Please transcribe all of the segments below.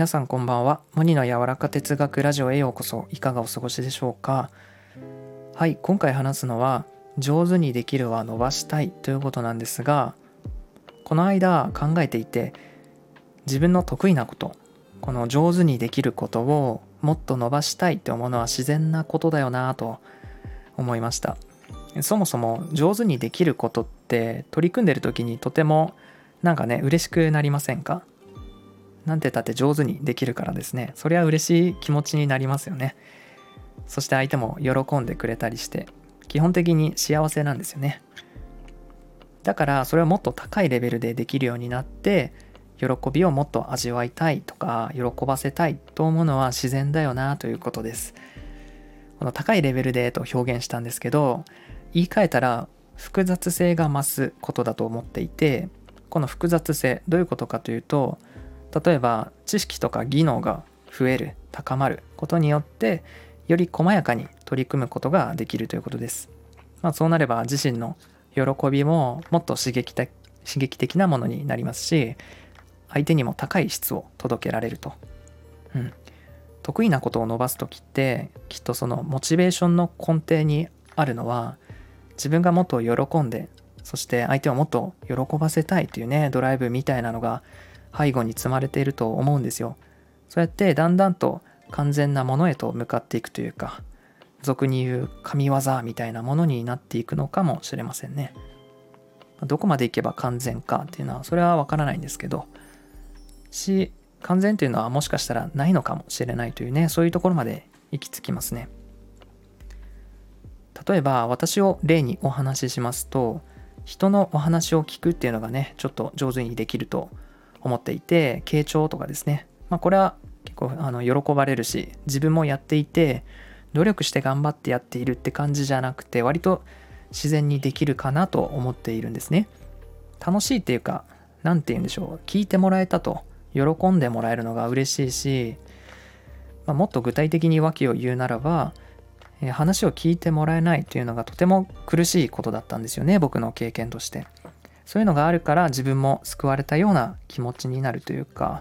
皆さんこんばんは。モニの柔らか哲学ラジオへようこそ。いかがお過ごしでしょうか？はい、今回話すのは、上手にできるは伸ばしたいということなんですが、この間考えていて、自分の得意なこと、この上手にできることをもっと伸ばしたいって思うのは自然なことだよなと思いました。そもそも上手にできることって取り組んでる時にとてもなんかね嬉しくなりませんか？なんてたって上手にできるからですね。それは嬉しい気持ちになりますよね。そして相手も喜んでくれたりして基本的に幸せなんですよね。だからそれをもっと高いレベルでできるようになって喜びをもっと味わいたいとか喜ばせたいと思うのは自然だよなということです。この高いレベルでと表現したんですけど言い換えたら複雑性が増すことだと思っていてこの複雑性どういうことかというと例えば知識とか技能が増える高まることによってより細やかに取り組むことができるということです、まあ、そうなれば自身の喜びももっと刺激的刺激的なものになりますし相手にも高い質を届けられると、うん、得意なことを伸ばす時ってきっとそのモチベーションの根底にあるのは自分がもっと喜んでそして相手をもっと喜ばせたいというねドライブみたいなのが背後に積まれていると思うんですよ。そうやってだんだんと完全なものへと向かっていくというか俗に言う神業みたいなものになっていくのかもしれませんね。どこまでいけば完全かっていうのはそれはわからないんですけどし完全というのはもしかしたらないのかもしれないというねそういうところまで行き着きますね。例えば私を例にお話ししますと人のお話を聞くっていうのがねちょっと上手にできると思っていて傾聴とかですね、まあ、これは結構あの喜ばれるし自分もやっていて努力して頑張ってやっているって感じじゃなくて割と自然にできるかなと思っているんですね。楽しいっていうか何て言うんでしょう。聞いてもらえたと喜んでもらえるのが嬉しいし、まあ、もっと具体的に訳を言うならば話を聞いてもらえないというのがとても苦しいことだったんですよね僕の経験として。そういうのがあるから自分も救われたような気持ちになるというか、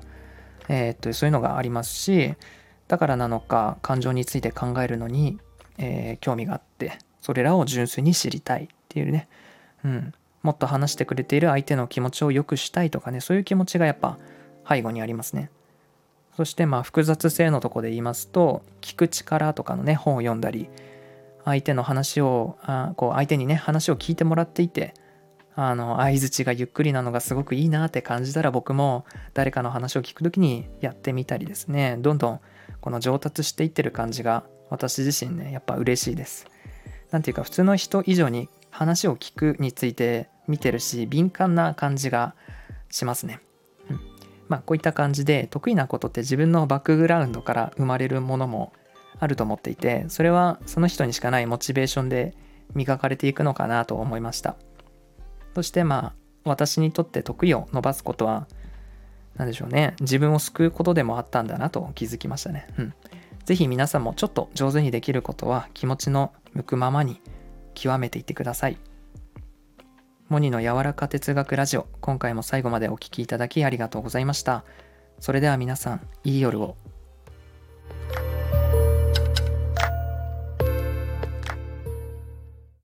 えー、っとそういうのがありますしだからなのか感情について考えるのに、えー、興味があってそれらを純粋に知りたいっていうね、うん、もっと話してくれている相手の気持ちを良くしたいとかねそういう気持ちがやっぱ背後にありますね。そしてまあ複雑性のとこで言いますと聞く力とかのね本を読んだり相手の話をあこう相手にね話を聞いてもらっていてあの相づちがゆっくりなのがすごくいいなって感じたら僕も誰かの話を聞く時にやってみたりですね。どんどんこの上達していってる感じが私自身ねやっぱ嬉しいです。何ていうか普通の人以上に話を聞くについて見てるし敏感な感じがしますね、うん、まあこういった感じで得意なことって自分のバックグラウンドから生まれるものもあると思っていてそれはその人にしかないモチベーションで磨かれていくのかなと思いました。そしてまあ私にとって得意を伸ばすことは何でしょうね。自分を救うことでもあったんだなと気づきましたね。うん。是非皆さんもちょっと上手にできることは気持ちの向くままに極めていってください。モニの柔らか哲学ラジオ今回も最後までお聴きいただきありがとうございました。それでは皆さんいい夜を。